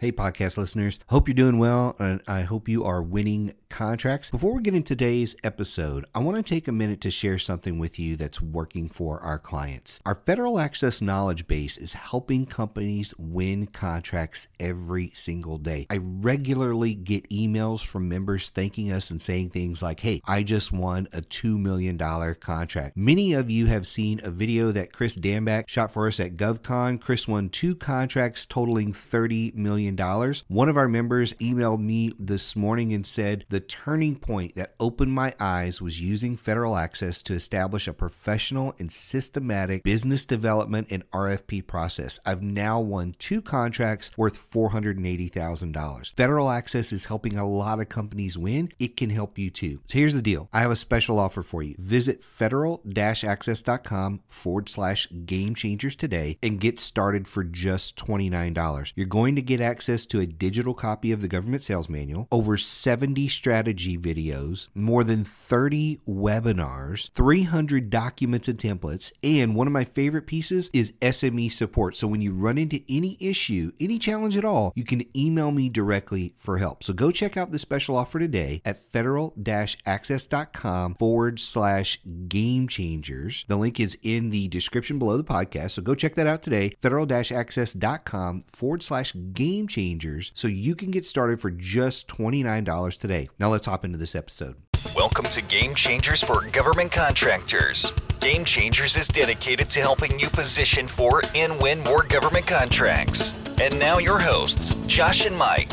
Hey, podcast listeners. Hope you're doing well, and I hope you are winning contracts. Before we get into today's episode, I want to take a minute to share something with you that's working for our clients. Our federal access knowledge base is helping companies win contracts every single day. I regularly get emails from members thanking us and saying things like, Hey, I just won a $2 million contract. Many of you have seen a video that Chris Danback shot for us at GovCon. Chris won two contracts totaling $30 million. One of our members emailed me this morning and said the turning point that opened my eyes was using federal access to establish a professional and systematic business development and RFP process. I've now won two contracts worth $480,000. Federal access is helping a lot of companies win. It can help you too. So here's the deal I have a special offer for you. Visit federal access.com forward slash game changers today and get started for just $29. You're going to get access to a digital copy of the government sales manual, over 70 strategy videos, more than 30 webinars, 300 documents and templates, and one of my favorite pieces is SME support. So when you run into any issue, any challenge at all, you can email me directly for help. So go check out the special offer today at federal access.com forward slash game changers. The link is in the description below the podcast. So go check that out today. Federal access.com forward slash game changers so you can get started for just $29 today. Now let's hop into this episode. Welcome to Game Changers for Government Contractors. Game Changers is dedicated to helping you position for and win more government contracts. And now your hosts, Josh and Mike.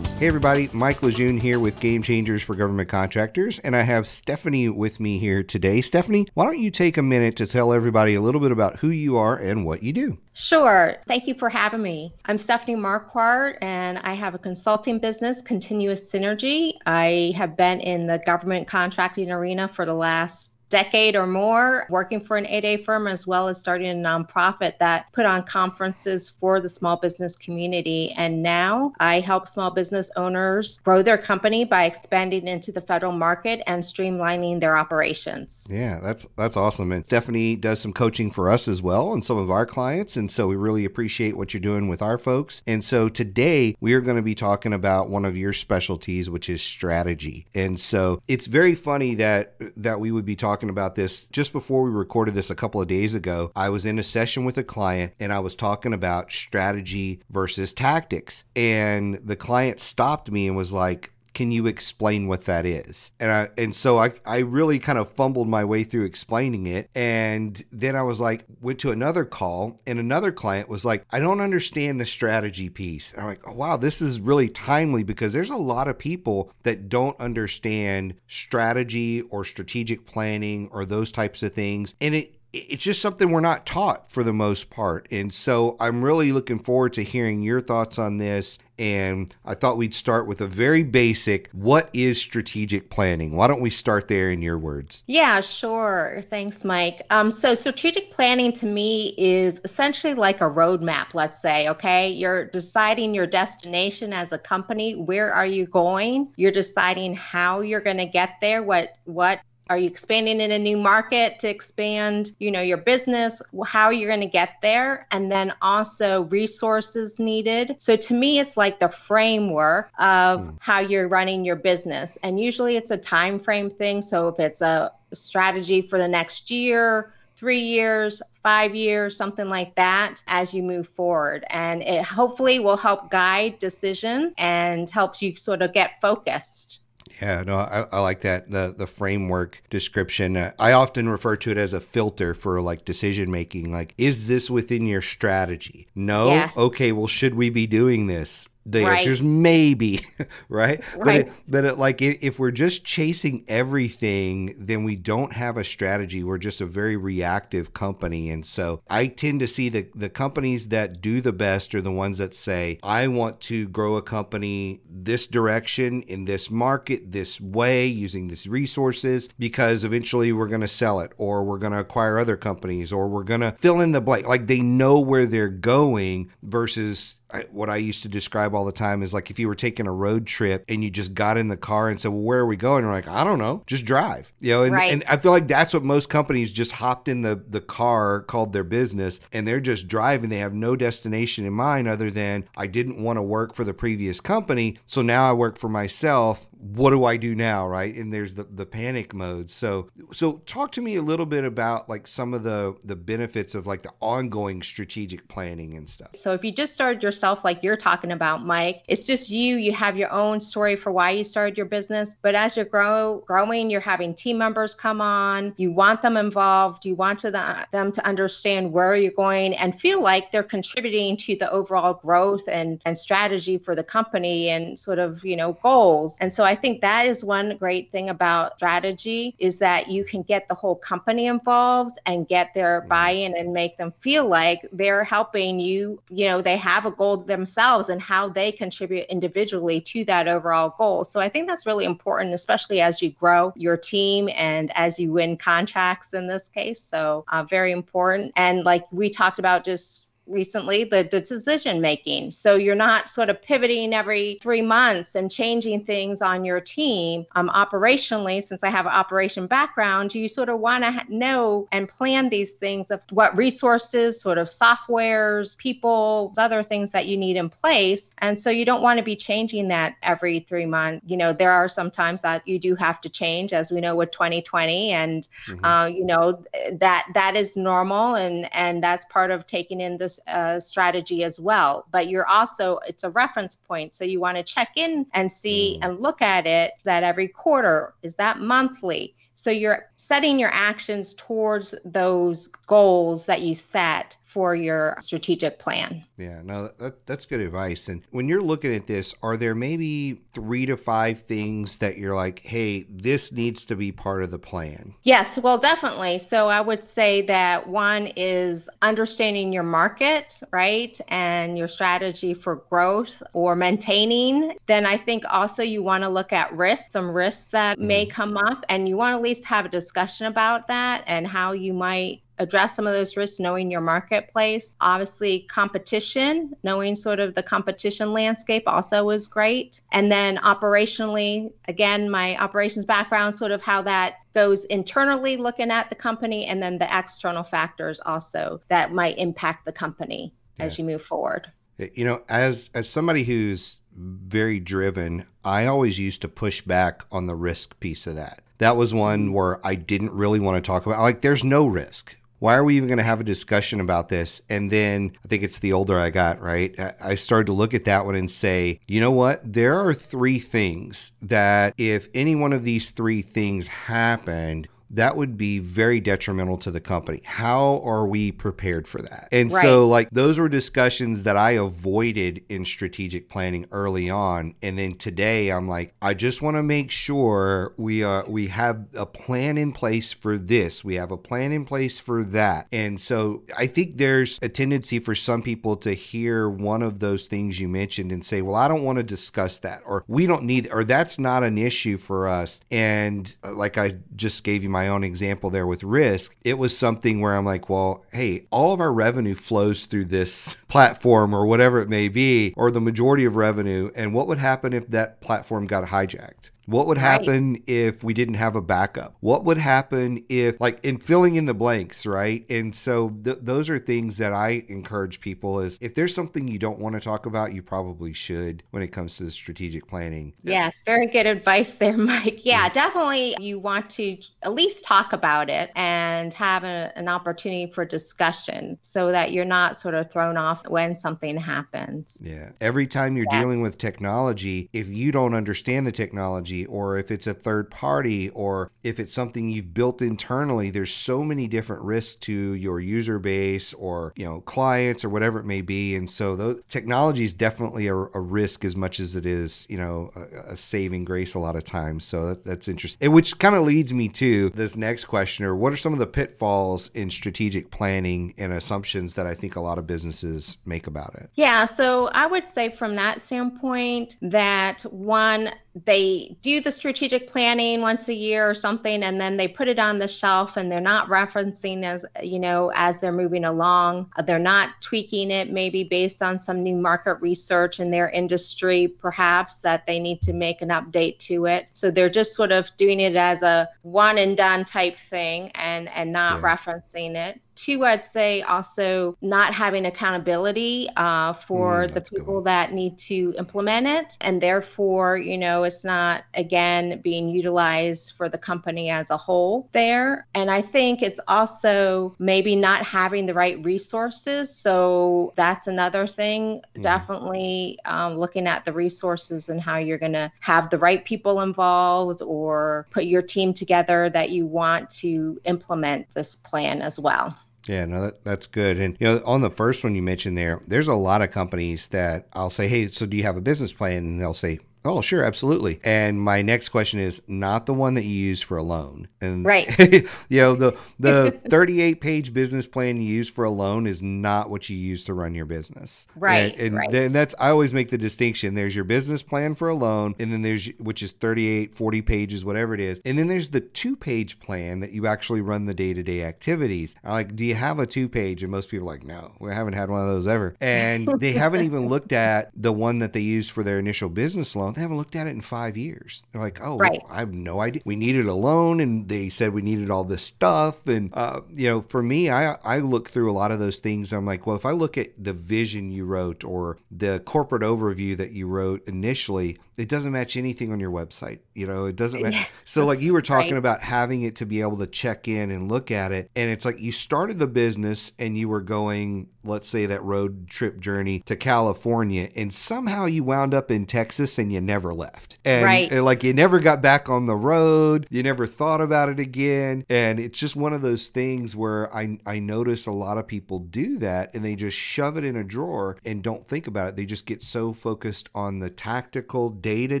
Hey everybody, Mike Lejeune here with Game Changers for Government Contractors, and I have Stephanie with me here today. Stephanie, why don't you take a minute to tell everybody a little bit about who you are and what you do? Sure. Thank you for having me. I'm Stephanie Marquardt, and I have a consulting business, Continuous Synergy. I have been in the government contracting arena for the last decade or more working for an 8A firm as well as starting a nonprofit that put on conferences for the small business community. And now I help small business owners grow their company by expanding into the federal market and streamlining their operations. Yeah, that's that's awesome. And Stephanie does some coaching for us as well and some of our clients. And so we really appreciate what you're doing with our folks. And so today we are going to be talking about one of your specialties, which is strategy. And so it's very funny that that we would be talking talking about this just before we recorded this a couple of days ago. I was in a session with a client and I was talking about strategy versus tactics. And the client stopped me and was like, can you explain what that is? And I and so I I really kind of fumbled my way through explaining it. And then I was like, went to another call, and another client was like, I don't understand the strategy piece. And I'm like, oh, wow, this is really timely because there's a lot of people that don't understand strategy or strategic planning or those types of things. And it it's just something we're not taught for the most part. And so I'm really looking forward to hearing your thoughts on this. And I thought we'd start with a very basic what is strategic planning? Why don't we start there in your words? Yeah, sure. Thanks, Mike. Um, so, strategic planning to me is essentially like a roadmap, let's say, okay? You're deciding your destination as a company. Where are you going? You're deciding how you're going to get there, what, what are you expanding in a new market to expand you know your business? How you're going to get there? And then also resources needed. So to me it's like the framework of mm. how you're running your business. And usually it's a time frame thing. So if it's a strategy for the next year three years five years something like that as you move forward. And it hopefully will help guide decision and helps you sort of get focused yeah, no, I, I, like that the the framework description. Uh, I often refer to it as a filter for like decision making. Like, is this within your strategy? No. Yes. Okay. Well, should we be doing this? The right. answer's maybe right? right, but it, but it, like if we're just chasing everything then we don't have a strategy we're just a very reactive company and so i tend to see the the companies that do the best are the ones that say i want to grow a company this direction in this market this way using these resources because eventually we're going to sell it or we're going to acquire other companies or we're going to fill in the blank like they know where they're going versus I, what I used to describe all the time is like if you were taking a road trip and you just got in the car and said, "Well, where are we going?" And we're like, "I don't know, just drive." You know, and, Right. and I feel like that's what most companies just hopped in the the car called their business and they're just driving. They have no destination in mind other than I didn't want to work for the previous company, so now I work for myself. What do I do now, right? And there's the the panic mode. So so talk to me a little bit about like some of the the benefits of like the ongoing strategic planning and stuff. So if you just started yourself like you're talking about, Mike, it's just you, you have your own story for why you started your business, but as you're grow growing, you're having team members come on, you want them involved, you want to the, them to understand where you're going and feel like they're contributing to the overall growth and and strategy for the company and sort of, you know, goals. And so I think that is one great thing about strategy is that you can get the whole company involved and get their Mhm. buy-in and make them feel like they're helping you, you know, they have a goal themselves and how they contribute individually to that overall goal. So I think that's really important, especially as you grow your team and as you win contracts in this case. So uh, very important. And like we talked about just recently the, the decision making. So you're not sort of pivoting every three months and changing things on your team um, operationally since i have an operation background you sort of want to ha- know and plan these things of what resources sort of softwares people other things that you need in place? And so you don't want to be changing that every three months you know there are some times that you do have to change as we know with 2020 and Mhm. uh, you know that that is normal and and that's part of taking in this uh, strategy as well but you're also it's a reference point so you want to check in and see Mm. and look at it that every quarter is that monthly so you're setting your actions towards those goals that you set for your strategic plan Yeah, no, that, that's good advice. And when you're looking at this, are there maybe three to five things that you're like, hey, this needs to be part of the plan? Yes, well, definitely. So I would say that one is understanding your market, right? And your strategy for growth or maintaining. Then I think also you want to look at risks, some risks that may mm-hmm. come up, and you want to at least have a discussion about that and how you might address some of those risks knowing your marketplace obviously competition knowing sort of the competition landscape also is great and then operationally again my operations background sort of how that goes internally looking at the company and then the external factors also that might impact the company as you move forward You know, as as somebody who's very driven, I always used to push back on the risk piece of that. That was one mm-hmm. where I didn't really want to talk about. Like, there's no risk. Why are we even going to have a discussion about this? And then I think it's the older I got, right? I- started to look at that one and say, you know what? There are three things that if any one of these three things happened, that would be very detrimental to the company. How are we prepared for that? And so, like, those were discussions that I avoided in strategic planning early on. And then today, I'm like, I just want to make sure we are we have a plan in place for this. We have a plan in place for that. And so, I think there's a tendency for some people to hear one of those things you mentioned and say, "Well, I don't want to discuss that," or "We don't need," or "That's not an issue for us." And uh, like I just gave you my own example there with risk, it was something where I'm like, well, hey, all of our revenue flows through this platform or whatever it may be, or the majority of revenue. And what would happen if that platform got hijacked? What would Right. happen if we didn't have a backup? What would happen if, like, in filling in the blanks, right? And so th- those are things that I encourage people is if there's something you don't want to talk about, you probably should when it comes to strategic planning. Yes, very good advice there, Mike. Yeah, definitely. You want to at least talk about it and have a, an opportunity for discussion so that you're not sort of thrown off when something happens. Yeah. Every time you're Yeah. dealing with technology, if you don't understand the technology or if it's a third party or if it's something you've built internally, there's so many different risks to your user base or, you know, clients or whatever it may be. And so those technology is definitely a, a risk as much as it is, you know, a, a saving grace a lot of times. So that, that's interesting. And Which kind of leads me to this next question or what are some of the pitfalls in strategic planning and assumptions that I think a lot of businesses make about it? Yeah, so I would say from that standpoint that one, they do the strategic planning once a year or something and then they put it on the shelf and they're not referencing as you know as they're moving along. They're not tweaking it maybe based on some new market research in their industry perhaps that they need to make an update to it. So they're just sort of doing it as a one and done type thing and and not yeah. referencing it Two, I'd say also not having accountability uh, for mm, the people that need to implement it. And therefore, you know, it's not, again, being utilized for the company as a whole there. And I think it's also maybe not having the right resources. So that's another thing. Mm. Definitely um, looking at the resources and how you're going to have the right people involved or put your team together that you want to implement this plan as well. Yeah, no, that, that's good. And you know, on the first one you mentioned there, there's a lot of companies that I'll say, "Hey, so do you have a business plan?" And they'll say, Oh, sure, absolutely. And my next question is not the one that you use for a loan. And right, you know the the 38 page business plan you use for a loan is not what you use to run your business. Right, and, and right. that's I always make the distinction. There's your business plan for a loan, and then there's which is 38, 40 pages, whatever it is, and then there's the two page plan that you actually run the day to day activities. I'm like, do you have a two page? And most people are like, no, we haven't had one of those ever, and they haven't even looked at the one that they used for their initial business loan they haven't looked at it in five years. They're like, oh, right. I have no idea. We needed a loan, and they said we needed all this stuff. And uh, you know, for me, I I look through a lot of those things. I'm like, well, if I look at the vision you wrote or the corporate overview that you wrote initially, it doesn't match anything on your website. You know, it doesn't match. So, like you were talking right. about having it to be able to check in and look at it, and it's like you started the business and you were going, let's say that road trip journey to California, and somehow you wound up in Texas and you never left. And, right. and like you never got back on the road, you never thought about it again, and it's just one of those things where I I notice a lot of people do that and they just shove it in a drawer and don't think about it. They just get so focused on the tactical day to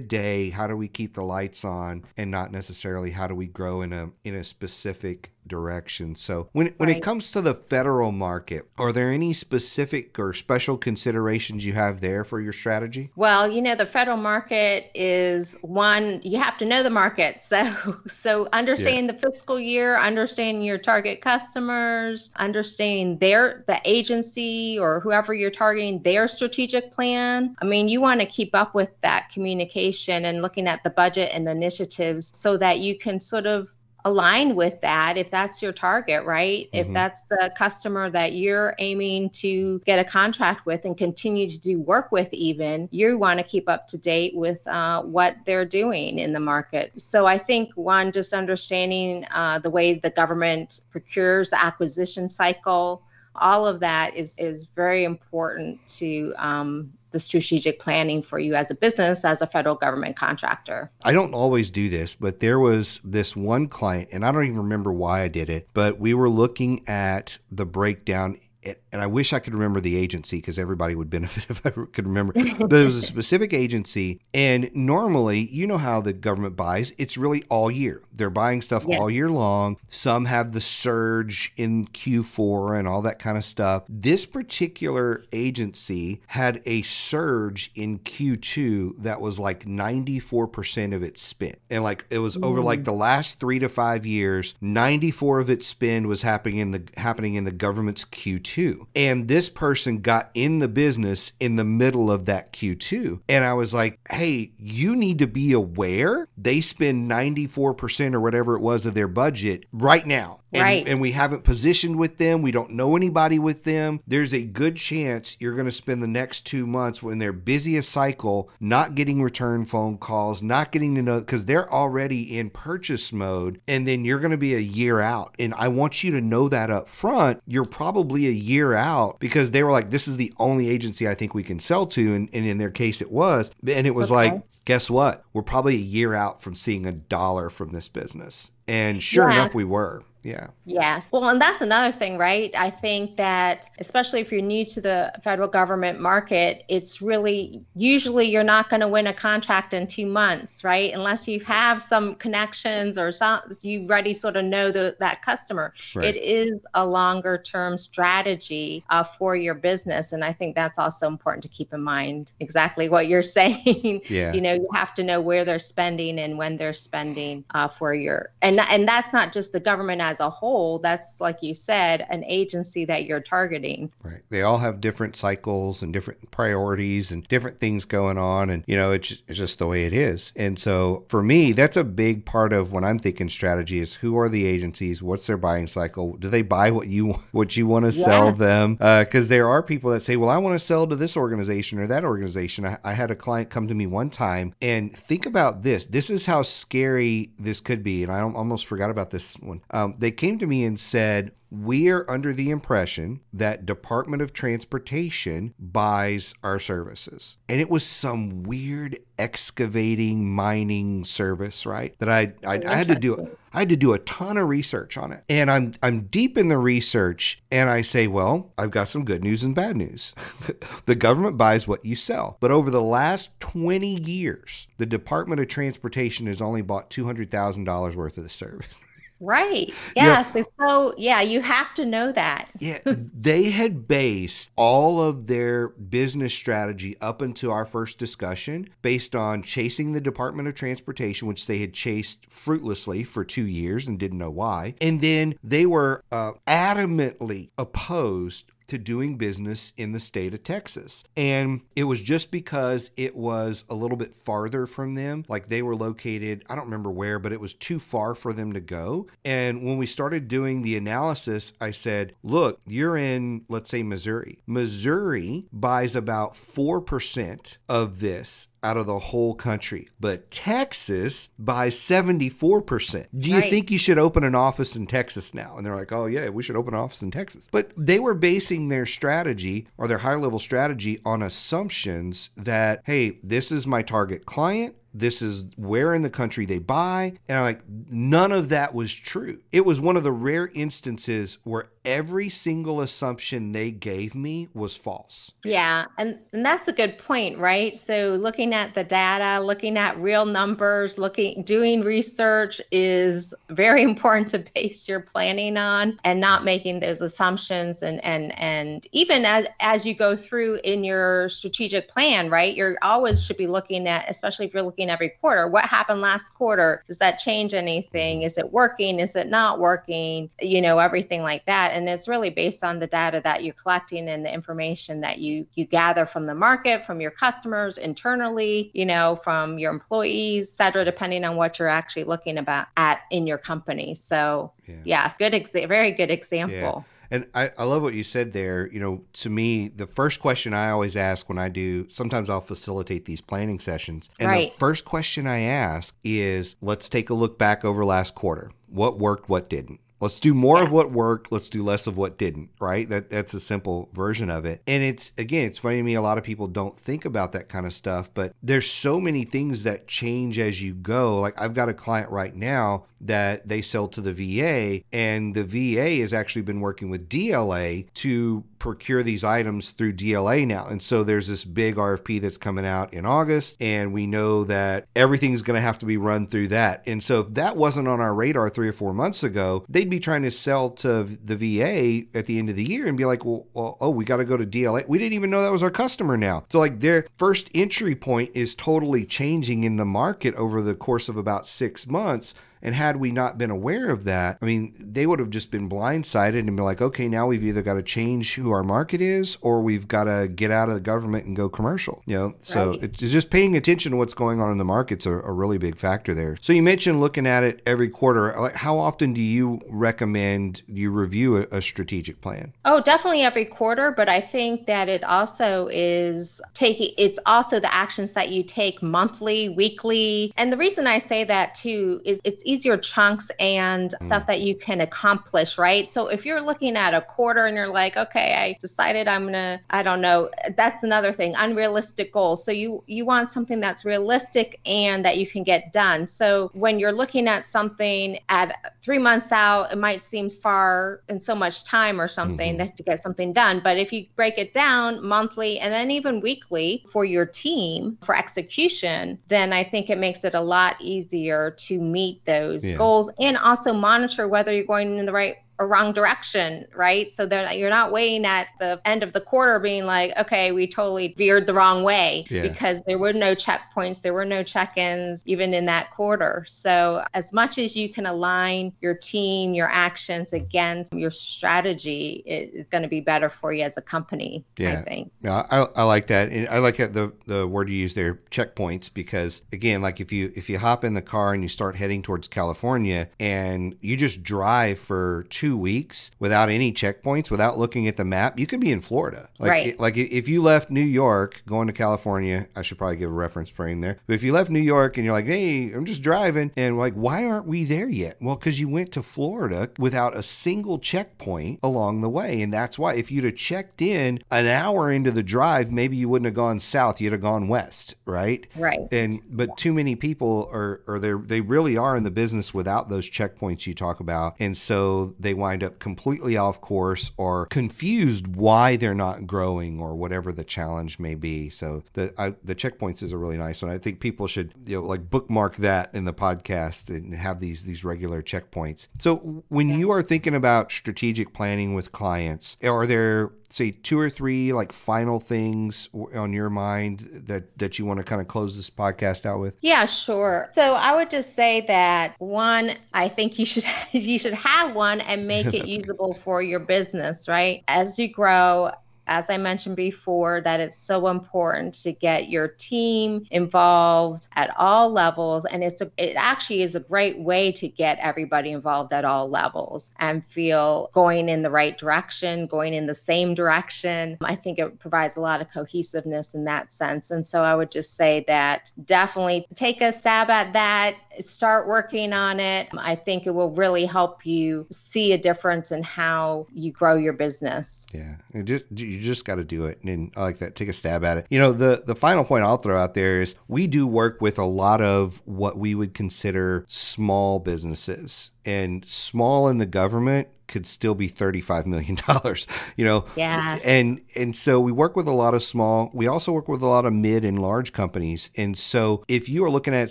day, how do we keep the lights on, and not necessarily how do we grow in a in a specific direction. So when when right. it comes to the federal market, are there any specific or special considerations you have there for your strategy? Well, you know, the federal market is one you have to know the market. So so understanding yeah. the fiscal year, understanding your target customers, understanding their the agency or whoever you're targeting their strategic plan. I mean, you want to keep up with that communication and looking at the budget and the initiatives so that you can sort of align with that if that's your target, right? Mm-hmm. If that's the customer that you're aiming to get a contract with and continue to do work with, even, you want to keep up to date with uh, what they're doing in the market. So I think one, just understanding uh, the way the government procures the acquisition cycle all of that is is very important to um, the strategic planning for you as a business, as a federal government contractor. I don't always do this, but there was this one client, and I don't even remember why I did it, but we were looking at the breakdown and I wish I could remember the agency because everybody would benefit if I could remember. But it was a specific agency, and normally, you know how the government buys. It's really all year. They're buying stuff yes. all year long. Some have the surge in Q4 and all that kind of stuff. This particular agency had a surge in Q2 that was like 94% of its spend, and like it was over mm. like the last three to five years, 94 of its spend was happening in the happening in the government's Q2 Q2. And this person got in the business in the middle of that Q2. And I was like, hey, you need to be aware they spend 94% or whatever it was of their budget right now and, right. and we haven't positioned with them. We don't know anybody with them. There's a good chance you're going to spend the next two months when their busiest cycle not getting return phone calls, not getting to know because they're already in purchase mode, and then you're going to be a year out. And I want you to know that up front. You're probably a year out because they were like, "This is the only agency I think we can sell to," and, and in their case, it was. And it was okay. like, guess what? We're probably a year out from seeing a dollar from this business. And sure yeah. enough, we were. Yeah. Yes. Well, and that's another thing, right? I think that especially if you're new to the federal government market, it's really usually you're not going to win a contract in two months, right? Unless you have some connections or some you already sort of know the, that customer. Right. It is a longer term strategy uh, for your business, and I think that's also important to keep in mind. Exactly what you're saying. Yeah. you know, you have to know where they're spending and when they're spending uh, for your and and that's not just the government as a whole. That's like you said, an agency that you're targeting. Right. They all have different cycles and different priorities and different things going on, and you know, it's it's just the way it is. And so for me, that's a big part of when I'm thinking strategy is who are the agencies, what's their buying cycle, do they buy what you what you want to yeah. sell them? Because uh, there are people that say, well, I want to sell to this organization or that organization. I, I had a client come to me one time and think about this. This is how scary this could be, and I almost forgot about this one. Um, they came to me and said, we are under the impression that Department of Transportation buys our services. And it was some weird excavating mining service, right? That I I, I had to do I had to do a ton of research on it. And I'm I'm deep in the research and I say, well, I've got some good news and bad news. the government buys what you sell. But over the last 20 years, the Department of Transportation has only bought $200,000 worth of the service. Right. Yes. Yeah. So, yeah, you have to know that. yeah. They had based all of their business strategy up until our first discussion based on chasing the Department of Transportation, which they had chased fruitlessly for two years and didn't know why. And then they were uh, adamantly opposed to doing business in the state of Texas. And it was just because it was a little bit farther from them. Like they were located, I don't remember where, but it was too far for them to go. And when we started doing the analysis, I said, look, you're in, let's say, Missouri. Missouri buys about 4% of this out of the whole country. But Texas by 74%. Do you right. think you should open an office in Texas now? And they're like, oh, yeah, we should open an office in Texas. But they were basing their strategy or their high level strategy on assumptions that, hey, this is my target client this is where in the country they buy. And I'm like, none of that was true. It was one of the rare instances where every single assumption they gave me was false. Yeah. And, and that's a good point, right? So looking at the data, looking at real numbers, looking, doing research is very important to base your planning on and not making those assumptions. And, and, and even as, as you go through in your strategic plan, right, you're always should be looking at, especially if you're looking every quarter. What happened last quarter? Does that change anything? Is it working? Is it not working? You know, everything like that. And it's really based on the data that you're collecting and the information that you you gather from the market, from your customers internally, you know, from your employees, etc. Depending on what you're actually looking about at in your company. So yeah, yes, good, exa- very good example. Yeah. And I, I love what you said there. You know, to me, the first question I always ask when I do, sometimes I'll facilitate these planning sessions. And right. the first question I ask is let's take a look back over last quarter. What worked, what didn't? Let's do more yeah. of what worked. Let's do less of what didn't. Right? That that's a simple version of it. And it's again, it's funny to me. A lot of people don't think about that kind of stuff, but there's so many things that change as you go. Like I've got a client right now that they sell to the VA, and the VA has actually been working with DLA to procure these items through DLA now. And so there's this big RFP that's coming out in August, and we know that everything's going to have to be run through that. And so if that wasn't on our radar three or four months ago, they'd be trying to sell to the VA at the end of the year and be like, well, well oh, we got to go to DLA. We didn't even know that was our customer now. So, like, their first entry point is totally changing in the market over the course of about six months and had we not been aware of that, I mean, they would have just been blindsided and be like, okay, now we've either got to change who our market is or we've got to get out of the government and go commercial. You know, so right. it's just paying attention to what's going on in the markets are a really big factor there. So you mentioned looking at it every quarter. Like, how often do you recommend you review a, a strategic plan? Oh, definitely every quarter, but I think that it also is taking. It's also the actions that you take monthly, weekly, and the reason I say that too is it's easier chunks and mm. stuff that you can accomplish, right? So if you're looking at a quarter and you're like, okay, I decided I'm gonna, I don't know, that's another thing, unrealistic goals. So you you want something that's realistic and that you can get done. So when you're looking at something at three months out, it might seem far in so much time or something mm-hmm. to get something done. But if you break it down monthly and then even weekly for your team for execution, then I think it makes it a lot easier to meet those yeah. goals and also monitor whether you're going in the right a wrong direction, right? So that you're not waiting at the end of the quarter being like, okay, we totally veered the wrong way yeah. because there were no checkpoints, there were no check-ins even in that quarter. So as much as you can align your team, your actions against your strategy, it's going to be better for you as a company. Yeah, I think. Yeah, I, I like that, and I like the the word you use there, checkpoints, because again, like if you if you hop in the car and you start heading towards California and you just drive for two two weeks without any checkpoints, without looking at the map, you could be in Florida. Like, right. like if you left New York going to California, I should probably give a reference frame there. But if you left New York and you're like, hey, I'm just driving, and like, why aren't we there yet? Well, because you went to Florida without a single checkpoint along the way. And that's why if you'd have checked in an hour into the drive, maybe you wouldn't have gone south, you'd have gone west, right? Right. And but too many people are or they they really are in the business without those checkpoints you talk about. And so they wind up completely off course or confused why they're not growing or whatever the challenge may be. So the I, the checkpoints is a really nice one. I think people should you know like bookmark that in the podcast and have these these regular checkpoints. So when yeah. you are thinking about strategic planning with clients, are there say two or three like final things on your mind that that you want to kind of close this podcast out with? Yeah sure. So i would just say that one i think you should you should have one and make it usable for your business right? As you grow as I mentioned before, that it's so important to get your team involved at all levels. And it's a, it actually is a great way to get everybody involved at all levels and feel going in the right direction, going in the same direction. I think it provides a lot of cohesiveness in that sense. And so I would just say that definitely take a stab at that start working on it. I think it will really help you see a difference in how you grow your business. Yeah, you just you just got to do it, and I like that. Take a stab at it. You know, the the final point I'll throw out there is we do work with a lot of what we would consider small businesses, and small in the government could still be 35 million dollars you know? Yeah. And and so we work with a lot of small we also work with a lot of mid and large companies. And so if you are looking at it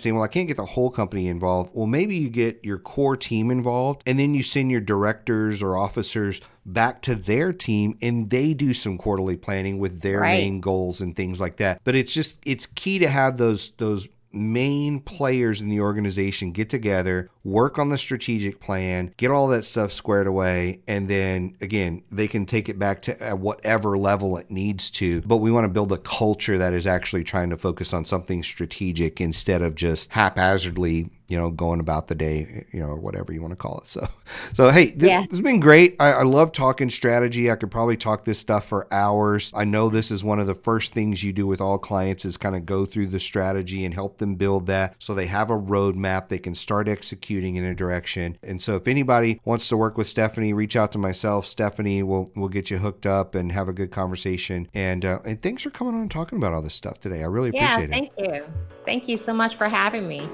saying well i can't get the whole company involved well maybe you get your core team involved and then you send your directors or officers back to their team and they do some quarterly planning with their right. main goals and things like that. But it's just it's key to have those those main players in the organization get together, work on the strategic plan, get all that stuff squared away, and then again, they can take it back to uh, whatever level it needs to. But we want to build a culture that is actually trying to focus on something strategic instead of just haphazardly you know, going about the day, you know, or whatever you want to call it. So, so hey, this, yeah. this has been great. I, I, love talking strategy. I could probably talk this stuff for hours. I know this is one of the first things you do with all clients is kind of go through the strategy and help them build that so they have a roadmap they can start executing in a direction. And so, if anybody wants to work with Stephanie, reach out to myself. Stephanie will will get you hooked up and have a good conversation. And uh, and thanks for coming on and talking about all this stuff today. I really yeah, appreciate it. Yeah, thank you. Thank you so much for having me.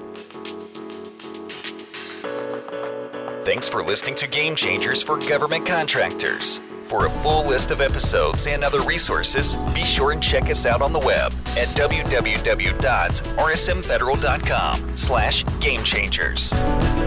Thanks for listening to Game Changers for Government Contractors. For a full list of episodes and other resources, be sure and check us out on the web at www.rsmfederal.com slash gamechangers.